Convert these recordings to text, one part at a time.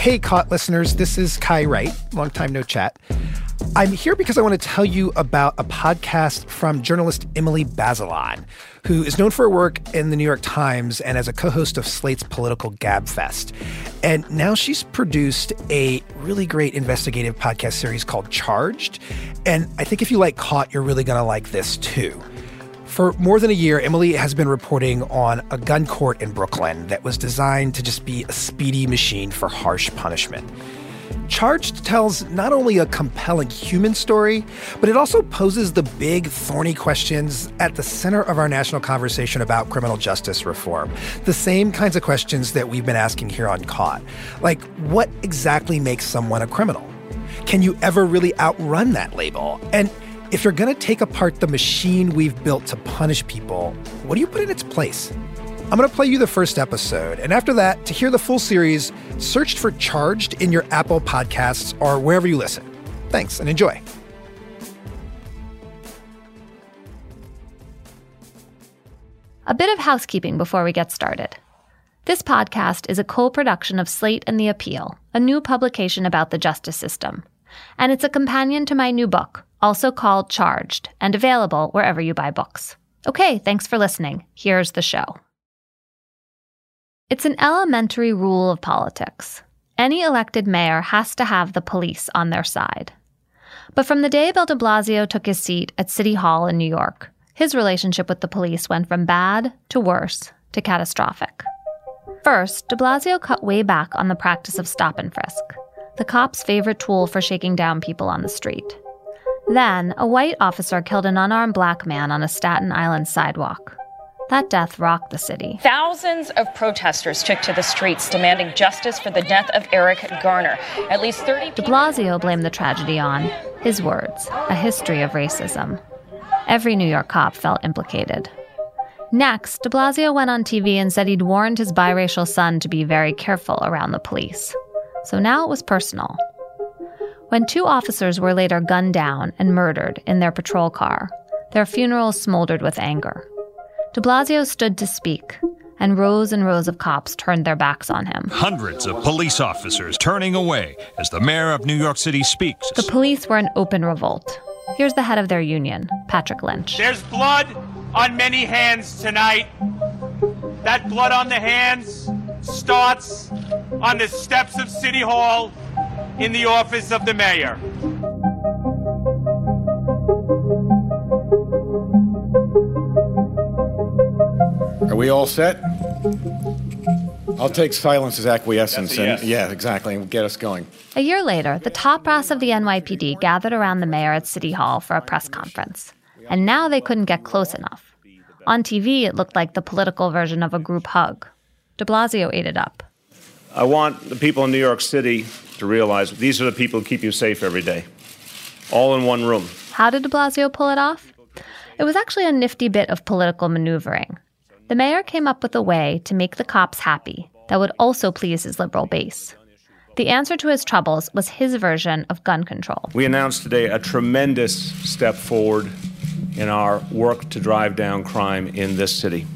Hey, Caught listeners, this is Kai Wright. Long time no chat. I'm here because I want to tell you about a podcast from journalist Emily Bazelon, who is known for her work in the New York Times and as a co host of Slate's Political Gabfest. And now she's produced a really great investigative podcast series called Charged. And I think if you like Caught, you're really going to like this too. For more than a year, Emily has been reporting on a gun court in Brooklyn that was designed to just be a speedy machine for harsh punishment. Charged tells not only a compelling human story, but it also poses the big, thorny questions at the center of our national conversation about criminal justice reform. The same kinds of questions that we've been asking here on Caught. Like, what exactly makes someone a criminal? Can you ever really outrun that label? And if you're going to take apart the machine we've built to punish people, what do you put in its place? I'm going to play you the first episode, and after that, to hear the full series, search for Charged in your Apple Podcasts or wherever you listen. Thanks and enjoy. A bit of housekeeping before we get started. This podcast is a co production of Slate and The Appeal, a new publication about the justice system. And it's a companion to my new book, also called Charged, and available wherever you buy books. Okay, thanks for listening. Here's the show. It's an elementary rule of politics. Any elected mayor has to have the police on their side. But from the day Bill de Blasio took his seat at City Hall in New York, his relationship with the police went from bad to worse to catastrophic. First, de Blasio cut way back on the practice of stop and frisk, the cop's favorite tool for shaking down people on the street. Then, a white officer killed an unarmed black man on a Staten Island sidewalk. That death rocked the city. Thousands of protesters took to the streets demanding justice for the death of Eric Garner. At least 30 De Blasio blamed the tragedy on his words, a history of racism. Every New York cop felt implicated. Next, de Blasio went on TV and said he'd warned his biracial son to be very careful around the police. So now it was personal. When two officers were later gunned down and murdered in their patrol car, their funerals smoldered with anger. De Blasio stood to speak, and rows and rows of cops turned their backs on him. Hundreds of police officers turning away as the mayor of New York City speaks. The police were in open revolt. Here's the head of their union, Patrick Lynch. There's blood on many hands tonight. That blood on the hands starts on the steps of City Hall in the office of the mayor. Are we all set? I'll take silence as acquiescence yes. and yeah, exactly, and get us going. A year later, the top brass of the NYPD gathered around the mayor at City Hall for a press conference. And now they couldn't get close enough. On TV, it looked like the political version of a group hug. De Blasio ate it up. I want the people in New York City to realize these are the people who keep you safe every day, all in one room. How did de Blasio pull it off? It was actually a nifty bit of political maneuvering. The mayor came up with a way to make the cops happy that would also please his liberal base. The answer to his troubles was his version of gun control. We announced today a tremendous step forward in our work to drive down crime in this city.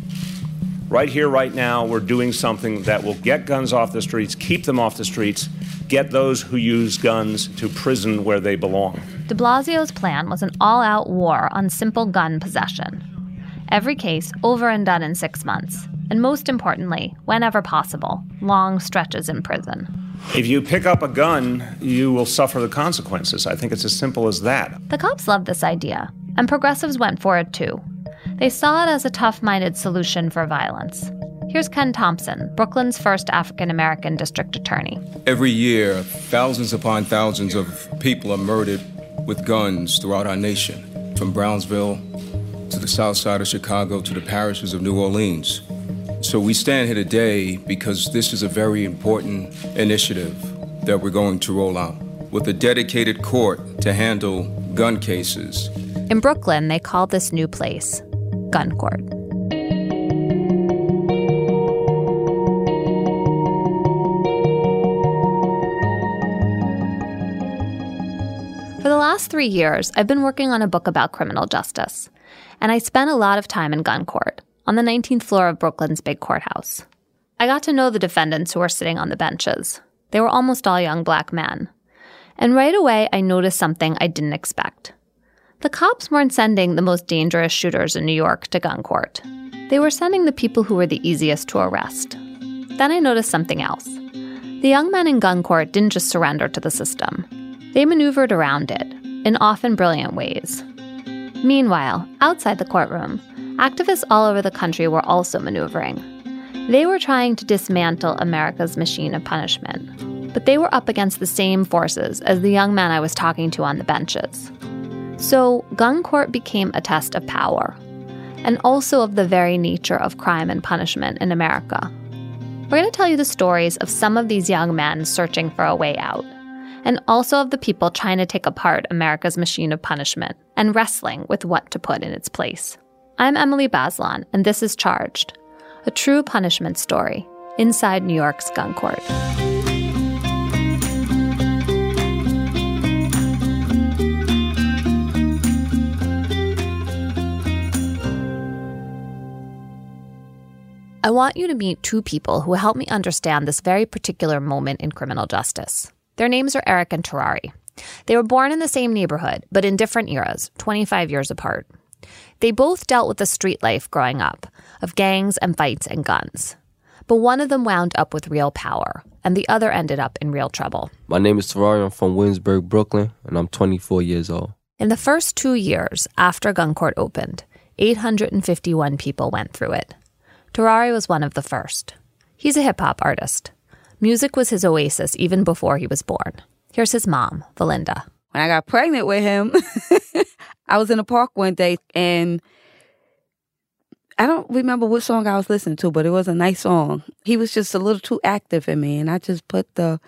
Right here, right now, we're doing something that will get guns off the streets, keep them off the streets, get those who use guns to prison where they belong. De Blasio's plan was an all out war on simple gun possession. Every case over and done in six months. And most importantly, whenever possible, long stretches in prison. If you pick up a gun, you will suffer the consequences. I think it's as simple as that. The cops loved this idea, and progressives went for it too. They saw it as a tough minded solution for violence. Here's Ken Thompson, Brooklyn's first African American district attorney. Every year, thousands upon thousands of people are murdered with guns throughout our nation, from Brownsville to the south side of Chicago to the parishes of New Orleans. So we stand here today because this is a very important initiative that we're going to roll out with a dedicated court to handle gun cases. In Brooklyn, they call this new place Gun Court. Last three years, I've been working on a book about criminal justice, and I spent a lot of time in gun court on the 19th floor of Brooklyn's big courthouse. I got to know the defendants who were sitting on the benches. They were almost all young black men. And right away, I noticed something I didn't expect. The cops weren't sending the most dangerous shooters in New York to gun court. They were sending the people who were the easiest to arrest. Then I noticed something else. The young men in gun court didn't just surrender to the system, they maneuvered around it in often brilliant ways. Meanwhile, outside the courtroom, activists all over the country were also maneuvering. They were trying to dismantle America's machine of punishment, but they were up against the same forces as the young men I was talking to on the benches. So, gun court became a test of power, and also of the very nature of crime and punishment in America. We're going to tell you the stories of some of these young men searching for a way out, and also of the people trying to take apart America's machine of punishment and wrestling with what to put in its place. I'm Emily Bazelon, and this is Charged, a true punishment story inside New York's gun court. I want you to meet two people who help me understand this very particular moment in criminal justice. Their names are Eric and Terari. They were born in the same neighborhood, but in different eras, 25 years apart. They both dealt with the street life growing up, of gangs and fights and guns. But one of them wound up with real power, and the other ended up in real trouble. My name is Terari. I'm from Williamsburg, Brooklyn, and I'm 24 years old. In the first two years after gun court opened, 851 people went through it. Terari was one of the first. He's a hip hop artist. Music was his oasis even before he was born. Here's his mom, Valinda. When I got pregnant with him, I was in the park one day and I don't remember what song I was listening to, but it was a nice song. He was just a little too active in me, and I just put the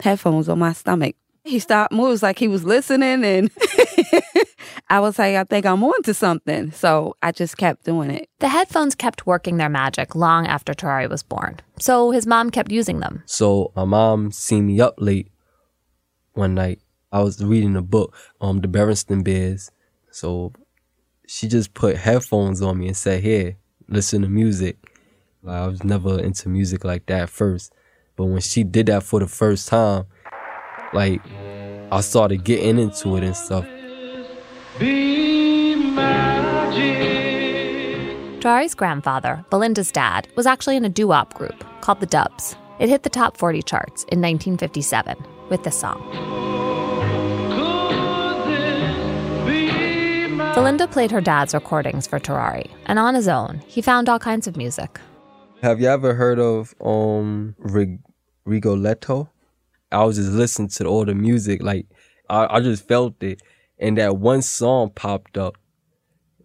headphones on my stomach. He stopped moves like he was listening, and I was like, I think I'm on to something. So I just kept doing it. The headphones kept working their magic long after Terari was born. So his mom kept using them. So my mom seen me up late one night. I was reading a book, um, The Berenstain Bears. So she just put headphones on me and said, Here, listen to music. Like, I was never into music like that first. But when she did that for the first time, like I started getting into it and stuff. Terari's grandfather, Belinda's dad, was actually in a doo-wop group called the Dubs. It hit the top 40 charts in 1957 with this song. Belinda played her dad's recordings for Terari, and on his own, he found all kinds of music. Have you ever heard of um Rig- Rigoletto? I was just listening to all the music, like I, I just felt it, and that one song popped up,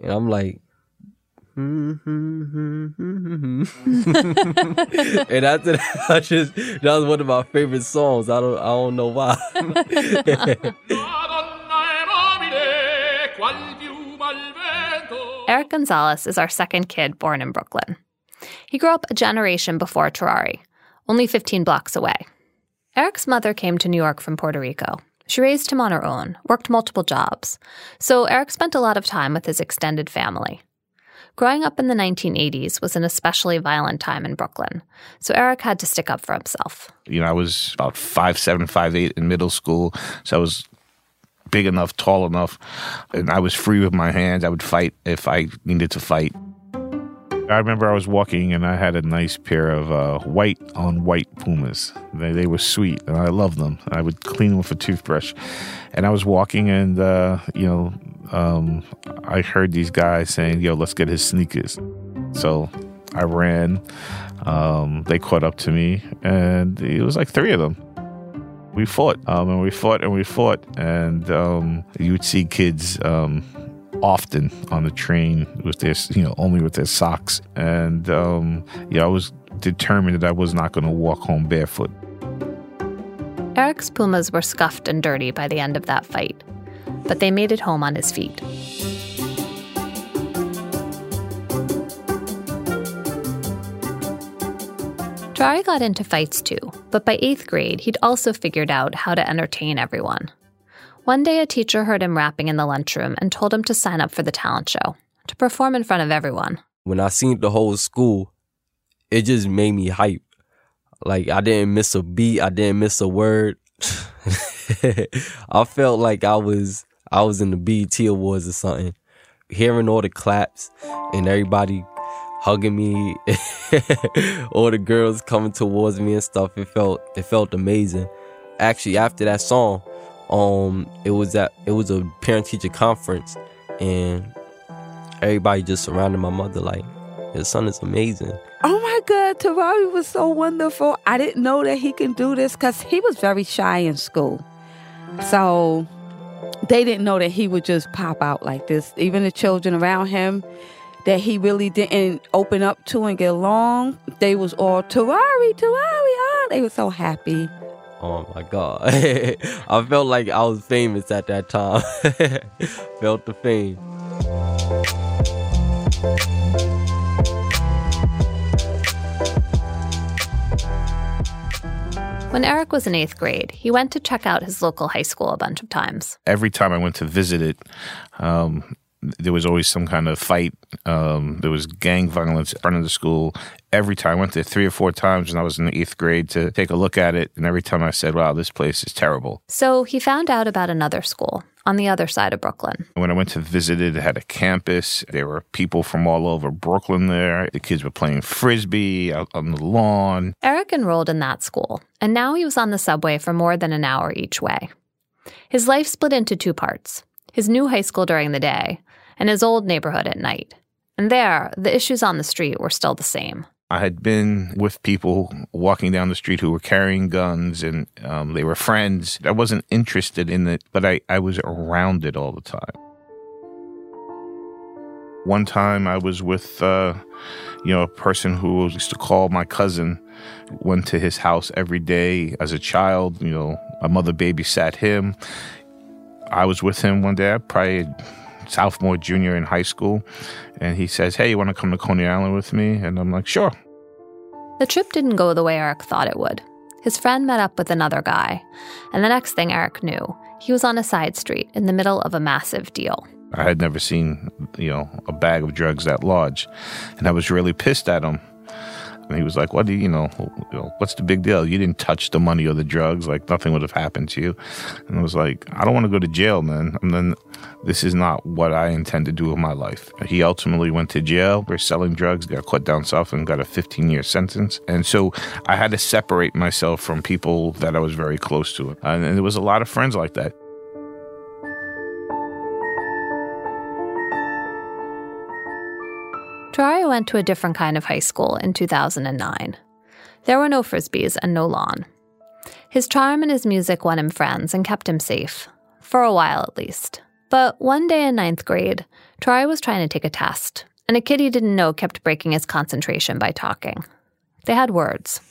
and I'm like, and after that, I just that was one of my favorite songs. I don't I don't know why. Eric Gonzalez is our second kid born in Brooklyn. He grew up a generation before Terari, only 15 blocks away. Eric's mother came to New York from Puerto Rico. She raised him on her own, worked multiple jobs, so Eric spent a lot of time with his extended family. Growing up in the 1980s was an especially violent time in Brooklyn, so Eric had to stick up for himself. You know, I was about five seven, five eight in middle school, so I was big enough, tall enough, and I was free with my hands. I would fight if I needed to fight. I remember I was walking and I had a nice pair of uh, white on white Pumas. They, they were sweet and I loved them. I would clean them with a toothbrush. And I was walking and, uh, you know, um, I heard these guys saying, yo, let's get his sneakers. So I ran. Um, they caught up to me and it was like three of them. We fought um, and we fought and we fought. And um, you would see kids um, often on the train with their, you know, only with their socks. And um, yeah, I was determined that I was not going to walk home barefoot. Eric's Pumas were scuffed and dirty by the end of that fight, but they made it home on his feet. Terari got into fights too, but by eighth grade, he'd also figured out how to entertain everyone. One day, a teacher heard him rapping in the lunchroom and told him to sign up for the talent show, to perform in front of everyone. when I seen the whole school, it just made me hype. Like I didn't miss a beat, I didn't miss a word. I felt like I was I was in the BET Awards or something. Hearing all the claps and everybody hugging me, all the girls coming towards me and stuff, it felt it felt amazing. Actually, after that song, um, it was at it was a parent teacher conference, and everybody just surrounded my mother like, "Your son is amazing." Oh my God, Taraji was so wonderful. I didn't know that he can do this because he was very shy in school. So they didn't know that he would just pop out like this. Even the children around him that he really didn't open up to and get along, they was all Tawari, Tawari, ah. They were so happy. Oh my god. I felt like I was famous at that time. felt the fame. When Eric was in eighth grade, he went to check out his local high school a bunch of times. Every time I went to visit it, um, there was always some kind of fight. Um, there was gang violence in front of the school. Every time I went there three or four times when I was in the eighth grade to take a look at it. And every time I said, wow, this place is terrible. So he found out about another school on the other side of Brooklyn. When I went to visit it, it had a campus. There were people from all over Brooklyn there. The kids were playing frisbee out on the lawn. Eric enrolled in that school, and now he was on the subway for more than an hour each way. His life split into two parts his new high school during the day, and his old neighborhood at night. And there, the issues on the street were still the same. I had been with people walking down the street who were carrying guns and um, they were friends. I wasn't interested in it, but I, I was around it all the time. One time I was with, uh, you know, a person who used to call my cousin, went to his house every day as a child. You know, my mother babysat him. I was with him one day, I probably sophomore, junior in high school. And he says, Hey, you want to come to Coney Island with me? And I'm like, Sure. The trip didn't go the way Eric thought it would. His friend met up with another guy, and the next thing Eric knew, he was on a side street in the middle of a massive deal. I had never seen, you know, a bag of drugs that large. And I was really pissed at him and he was like, "What do you, you know? What's the big deal? You didn't touch the money or the drugs. Like nothing would have happened to you." And I was like, "I don't want to go to jail, man. And then this is not what I intend to do with my life." He ultimately went to jail for selling drugs, got caught down south, and got a 15-year sentence. And so I had to separate myself from people that I was very close to, and, and there was a lot of friends like that. Terari went to a different kind of high school in 2009. There were no frisbees and no lawn. His charm and his music won him friends and kept him safe, for a while at least. But one day in ninth grade, Troy was trying to take a test, and a kid he didn't know kept breaking his concentration by talking. They had words.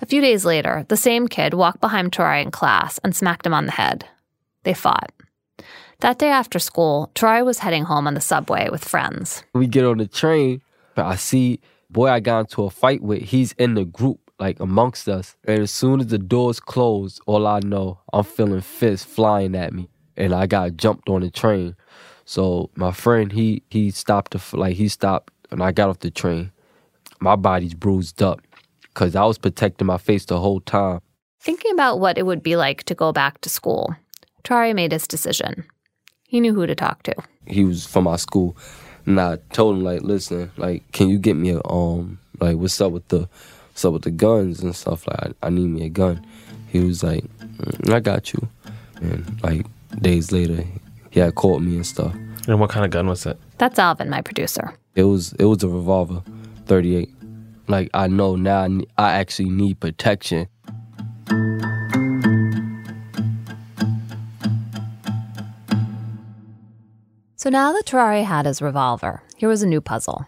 A few days later, the same kid walked behind Troy in class and smacked him on the head. They fought. That day after school, Troy was heading home on the subway with friends. We get on the train, but I see boy I got into a fight with, he's in the group, like amongst us. And as soon as the doors close, all I know, I'm feeling fists flying at me. And I got jumped on the train. So my friend, he he stopped the like he stopped and I got off the train. My body's bruised up because I was protecting my face the whole time. Thinking about what it would be like to go back to school, Tari made his decision. He knew who to talk to. He was from our school. And I told him like, listen, like, can you get me a um like what's up with the what's up with the guns and stuff? Like I, I need me a gun. He was like, mm, I got you. And like days later he had called me and stuff. And what kind of gun was it? That's Alvin, my producer. It was it was a revolver, 38. Like I know now I, I actually need protection. So now that Terari had his revolver, here was a new puzzle.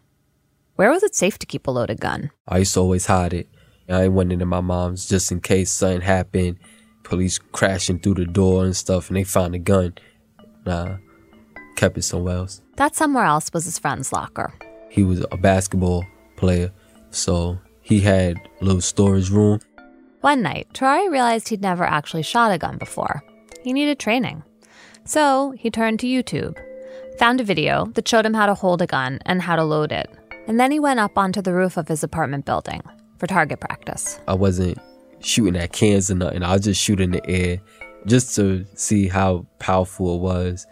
Where was it safe to keep a loaded gun? I used to always hide it. I went into my mom's just in case something happened. Police crashing through the door and stuff, and they found a gun. Nah, kept it somewhere else. That somewhere else was his friend's locker. He was a basketball player, so he had a little storage room. One night, Terari realized he'd never actually shot a gun before. He needed training. So he turned to YouTube found a video that showed him how to hold a gun and how to load it. And then he went up onto the roof of his apartment building, for target practice. I wasn't shooting at cans or nothing. I was just shooting in the air just to see how powerful it was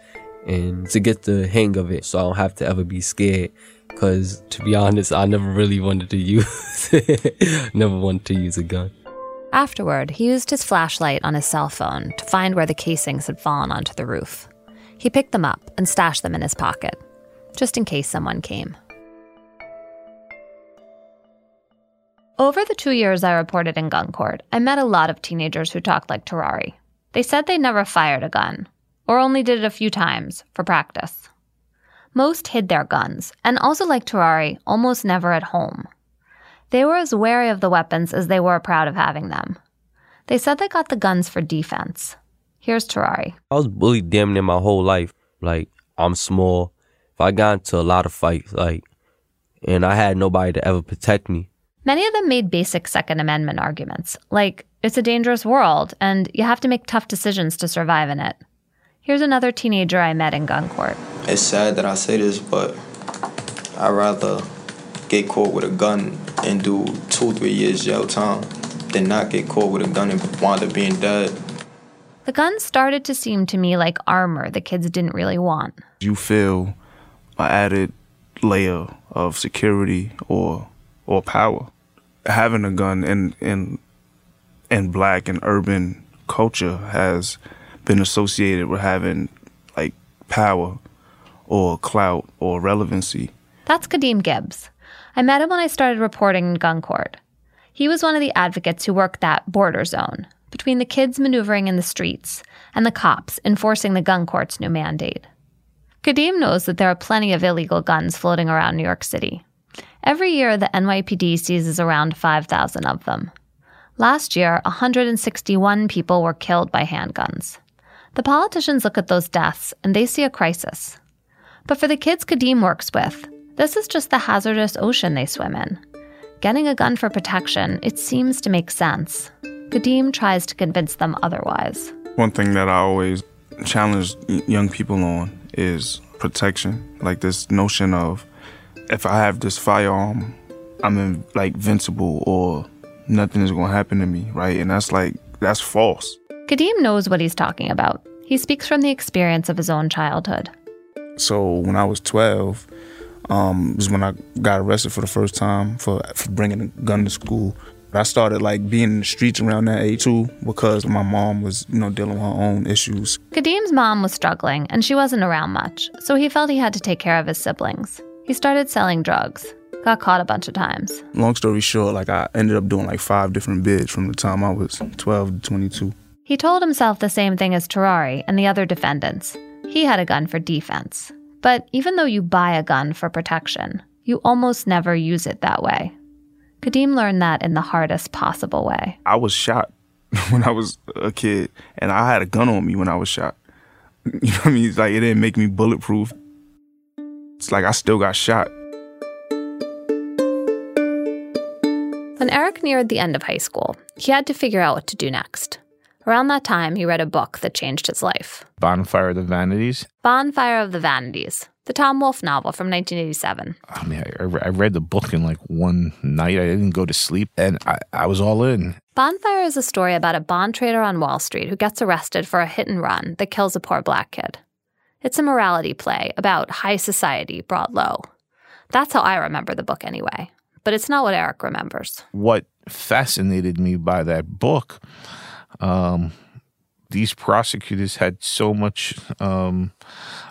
and to get the hang of it so I don't have to ever be scared. Because to be honest, I never really wanted to use never wanted to use a gun. Afterward, he used his flashlight on his cell phone to find where the casings had fallen onto the roof. He picked them up and stashed them in his pocket, just in case someone came. Over the two years I reported in gun court, I met a lot of teenagers who talked like Terari. They said they never fired a gun, or only did it a few times for practice. Most hid their guns, and also like Terari, almost never at home. They were as wary of the weapons as they were proud of having them. They said they got the guns for defense. Here's Terari. I was bullied damn near my whole life. Like, I'm small. If I got into a lot of fights, like, and I had nobody to ever protect me. Many of them made basic Second Amendment arguments, like it's a dangerous world and you have to make tough decisions to survive in it. Here's another teenager I met in gun court. It's sad that I say this, but I'd rather get caught with a gun and do two, three years jail time than not get caught with a gun and wind up being dead. The gun started to seem to me like armor the kids didn't really want. You feel an added layer of security or or power. Having a gun in in in black and urban culture has been associated with having like power or clout or relevancy. That's Kadeem Gibbs. I met him when I started reporting in gun court. He was one of the advocates who worked that border zone between the kids maneuvering in the streets and the cops enforcing the gun court's new mandate. Kadeem knows that there are plenty of illegal guns floating around New York City. Every year, the NYPD seizes around 5,000 of them. Last year, 161 people were killed by handguns. The politicians look at those deaths and they see a crisis. But for the kids Kadeem works with, this is just the hazardous ocean they swim in. Getting a gun for protection, it seems to make sense. Kadeem tries to convince them otherwise. One thing that I always challenge young people on is protection. Like this notion of if I have this firearm, I'm in, like invincible or nothing is going to happen to me, right? And that's like, that's false. Kadeem knows what he's talking about. He speaks from the experience of his own childhood. So when I was 12, um, was when I got arrested for the first time for, for bringing a gun to school. I started like being in the streets around that age too because my mom was, you know, dealing with her own issues. Kadeem's mom was struggling and she wasn't around much, so he felt he had to take care of his siblings. He started selling drugs, got caught a bunch of times. Long story short, like I ended up doing like five different bids from the time I was 12 to 22. He told himself the same thing as Terari and the other defendants. He had a gun for defense. But even though you buy a gun for protection, you almost never use it that way. Kadeem learned that in the hardest possible way. I was shot when I was a kid, and I had a gun on me when I was shot. You know what I mean? It's like it didn't make me bulletproof. It's like I still got shot. When Eric neared the end of high school, he had to figure out what to do next. Around that time, he read a book that changed his life Bonfire of the Vanities. Bonfire of the Vanities, the Tom Wolfe novel from 1987. I mean, I, I read the book in like one night. I didn't go to sleep, and I, I was all in. Bonfire is a story about a bond trader on Wall Street who gets arrested for a hit and run that kills a poor black kid. It's a morality play about high society brought low. That's how I remember the book anyway, but it's not what Eric remembers. What fascinated me by that book, um, these prosecutors had so much um,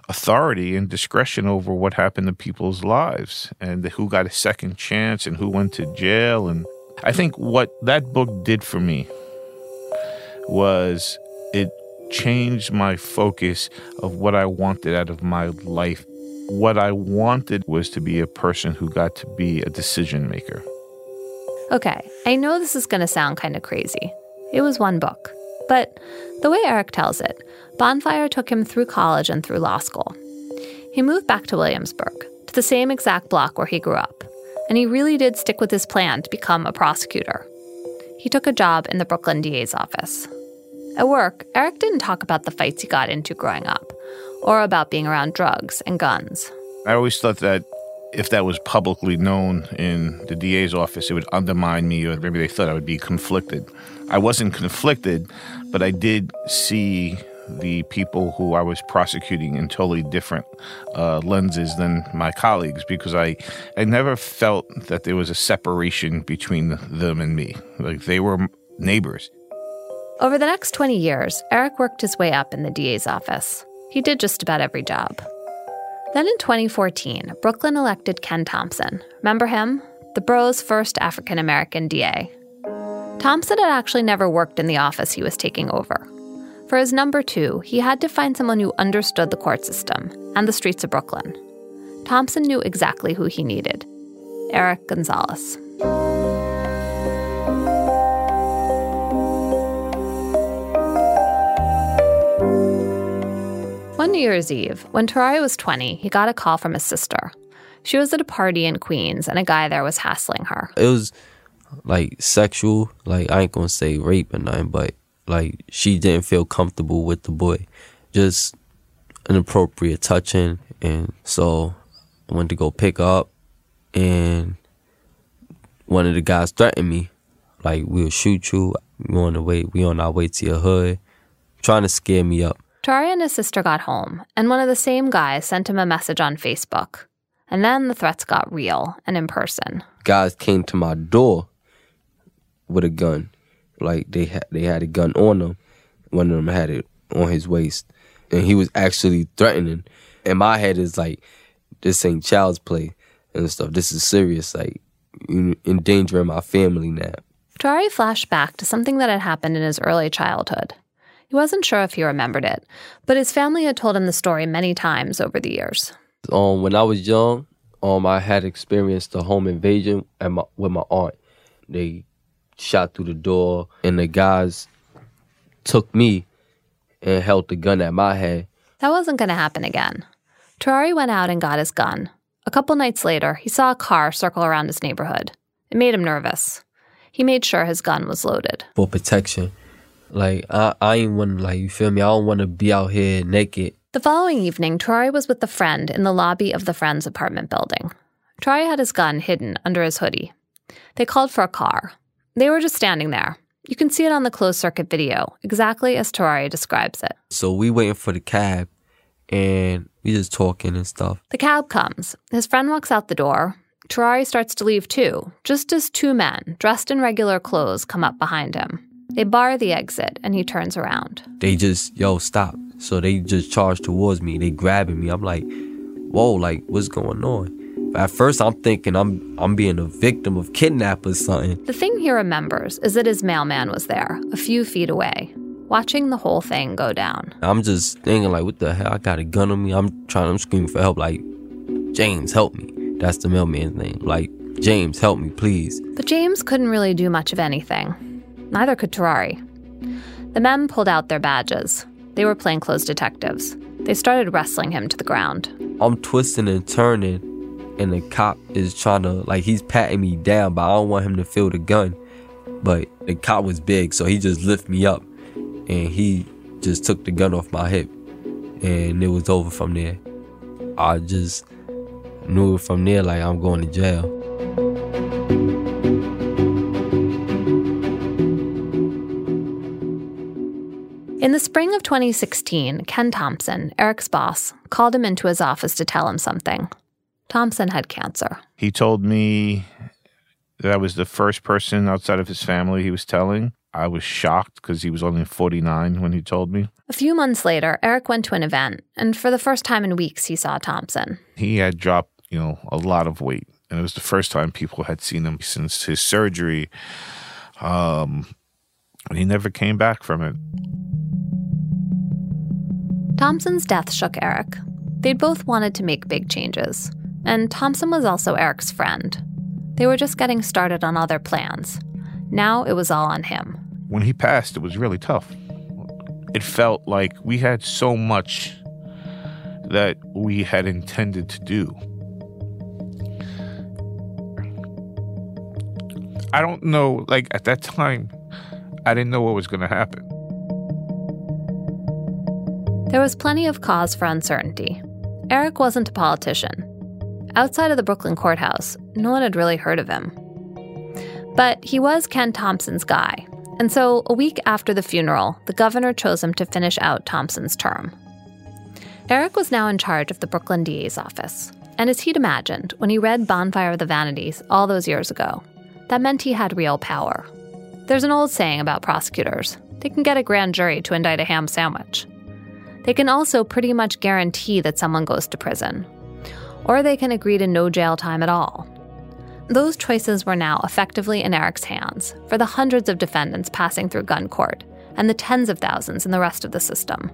authority and discretion over what happened to people's lives and who got a second chance and who went to jail. And I think what that book did for me was it changed my focus of what I wanted out of my life. What I wanted was to be a person who got to be a decision maker. Okay, I know this is going to sound kind of crazy. It was one book. But the way Eric tells it, Bonfire took him through college and through law school. He moved back to Williamsburg, to the same exact block where he grew up, and he really did stick with his plan to become a prosecutor. He took a job in the Brooklyn DA's office. At work, Eric didn't talk about the fights he got into growing up, or about being around drugs and guns. I always thought that if that was publicly known in the DA's office, it would undermine me, or maybe they thought I would be conflicted. I wasn't conflicted, but I did see the people who I was prosecuting in totally different uh, lenses than my colleagues because I, I never felt that there was a separation between them and me. Like they were neighbors. Over the next 20 years, Eric worked his way up in the DA's office. He did just about every job. Then in 2014, Brooklyn elected Ken Thompson. Remember him? The borough's first African American DA. Thompson had actually never worked in the office he was taking over. For his number two, he had to find someone who understood the court system and the streets of Brooklyn. Thompson knew exactly who he needed Eric Gonzalez. One New Year's Eve, when Terari was 20, he got a call from his sister. She was at a party in Queens, and a guy there was hassling her. It was like sexual, like I ain't gonna say rape or nothing, but like she didn't feel comfortable with the boy. Just inappropriate touching and so I went to go pick up and one of the guys threatened me. Like we'll shoot you. We on the way we on our way to your hood. Trying to scare me up. Tari and his sister got home, and one of the same guys sent him a message on Facebook. And then the threats got real and in person. Guys came to my door with a gun. Like they had they had a gun on them. One of them had it on his waist, and he was actually threatening. And my head is like, this ain't child's play and stuff. This is serious. Like you endangering my family now. Tari flashed back to something that had happened in his early childhood. He wasn't sure if he remembered it, but his family had told him the story many times over the years. Um, when I was young, um, I had experienced a home invasion at my, with my aunt. They shot through the door, and the guys took me and held the gun at my head. That wasn't going to happen again. Terari went out and got his gun. A couple nights later, he saw a car circle around his neighborhood. It made him nervous. He made sure his gun was loaded. For protection. Like, I, I ain't want like, you feel me? I don't want to be out here naked. The following evening, Terari was with a friend in the lobby of the friend's apartment building. Terari had his gun hidden under his hoodie. They called for a car. They were just standing there. You can see it on the closed circuit video, exactly as Terari describes it. So we waiting for the cab, and we just talking and stuff. The cab comes. His friend walks out the door. Terari starts to leave too, just as two men, dressed in regular clothes, come up behind him. They bar the exit, and he turns around. They just, yo, stop. So they just charge towards me. They grabbing me. I'm like, whoa, like, what's going on? At first, I'm thinking I'm I'm being a victim of kidnap or something. The thing he remembers is that his mailman was there, a few feet away, watching the whole thing go down. I'm just thinking like, what the hell? I got a gun on me. I'm trying. I'm screaming for help. Like, James, help me. That's the mailman's name. Like, James, help me, please. But James couldn't really do much of anything. Neither could Terari. The men pulled out their badges. They were plainclothes detectives. They started wrestling him to the ground. I'm twisting and turning and the cop is trying to like he's patting me down, but I don't want him to feel the gun. But the cop was big, so he just lifted me up and he just took the gun off my hip and it was over from there. I just knew from there like I'm going to jail. The spring of 2016, Ken Thompson, Eric's boss, called him into his office to tell him something. Thompson had cancer. He told me that I was the first person outside of his family he was telling. I was shocked because he was only 49 when he told me. A few months later, Eric went to an event, and for the first time in weeks, he saw Thompson. He had dropped, you know, a lot of weight, and it was the first time people had seen him since his surgery. Um, and he never came back from it. Thompson's death shook Eric. They'd both wanted to make big changes. And Thompson was also Eric's friend. They were just getting started on other plans. Now it was all on him. When he passed, it was really tough. It felt like we had so much that we had intended to do. I don't know, like at that time, I didn't know what was going to happen. There was plenty of cause for uncertainty. Eric wasn't a politician. outside of the Brooklyn courthouse, no one had really heard of him. But he was Ken Thompson's guy, and so a week after the funeral, the governor chose him to finish out Thompson's term. Eric was now in charge of the Brooklyn DA's office, and as he'd imagined when he read Bonfire of the Vanities all those years ago, that meant he had real power. There's an old saying about prosecutors they can get a grand jury to indict a ham sandwich. They can also pretty much guarantee that someone goes to prison, or they can agree to no jail time at all. Those choices were now effectively in Eric's hands for the hundreds of defendants passing through gun court and the tens of thousands in the rest of the system.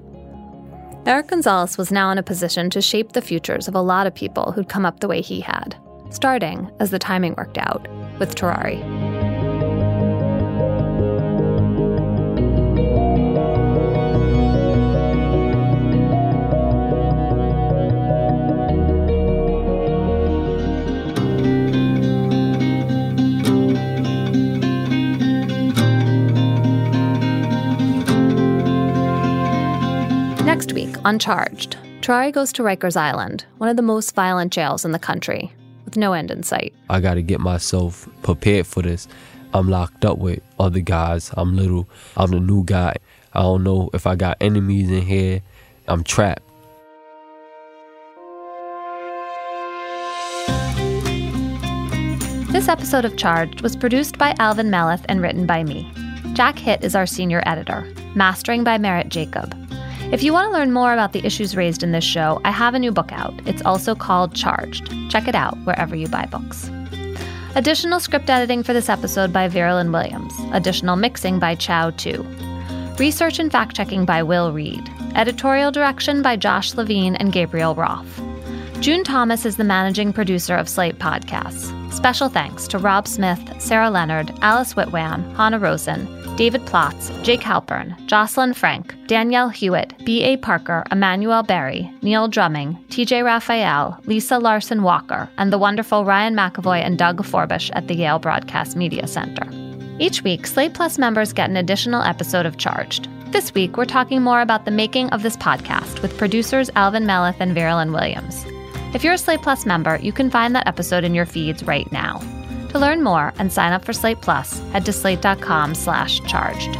Eric Gonzalez was now in a position to shape the futures of a lot of people who'd come up the way he had, starting, as the timing worked out, with Terari. Uncharged, Terari goes to Rikers Island, one of the most violent jails in the country, with no end in sight. I got to get myself prepared for this. I'm locked up with other guys. I'm little. I'm the new guy. I don't know if I got enemies in here. I'm trapped. This episode of Charged was produced by Alvin Melathe and written by me. Jack Hitt is our senior editor, mastering by Merritt Jacob. If you want to learn more about the issues raised in this show, I have a new book out. It's also called Charged. Check it out wherever you buy books. Additional script editing for this episode by Veralyn Williams. Additional mixing by Chow Tu. Research and fact checking by Will Reed. Editorial direction by Josh Levin and Gabriel Roth. June Thomas is the managing producer of Slate Podcasts. Special thanks to Rob Smith, Sarah Leonard, Alice Whitwan, Hanna Rosin, David Plotz, Jake Halpern, Jocelyn Frank, Danielle Hewitt, B.A. Parker, Emmanuel Berry, Neil Drumming, TJ Raphael, Lisa Larson Walker, and the wonderful Ryan McAvoy and Doug Forbush at the Yale Broadcast Media Center. Each week, Slate Plus members get an additional episode of Charged. This week, we're talking more about the making of this podcast with producers Alvin Melathe and Veralyn Williams. If you're a Slate Plus member, you can find that episode in your feeds right now. To learn more and sign up for Slate Plus, head to slate.com slash charged.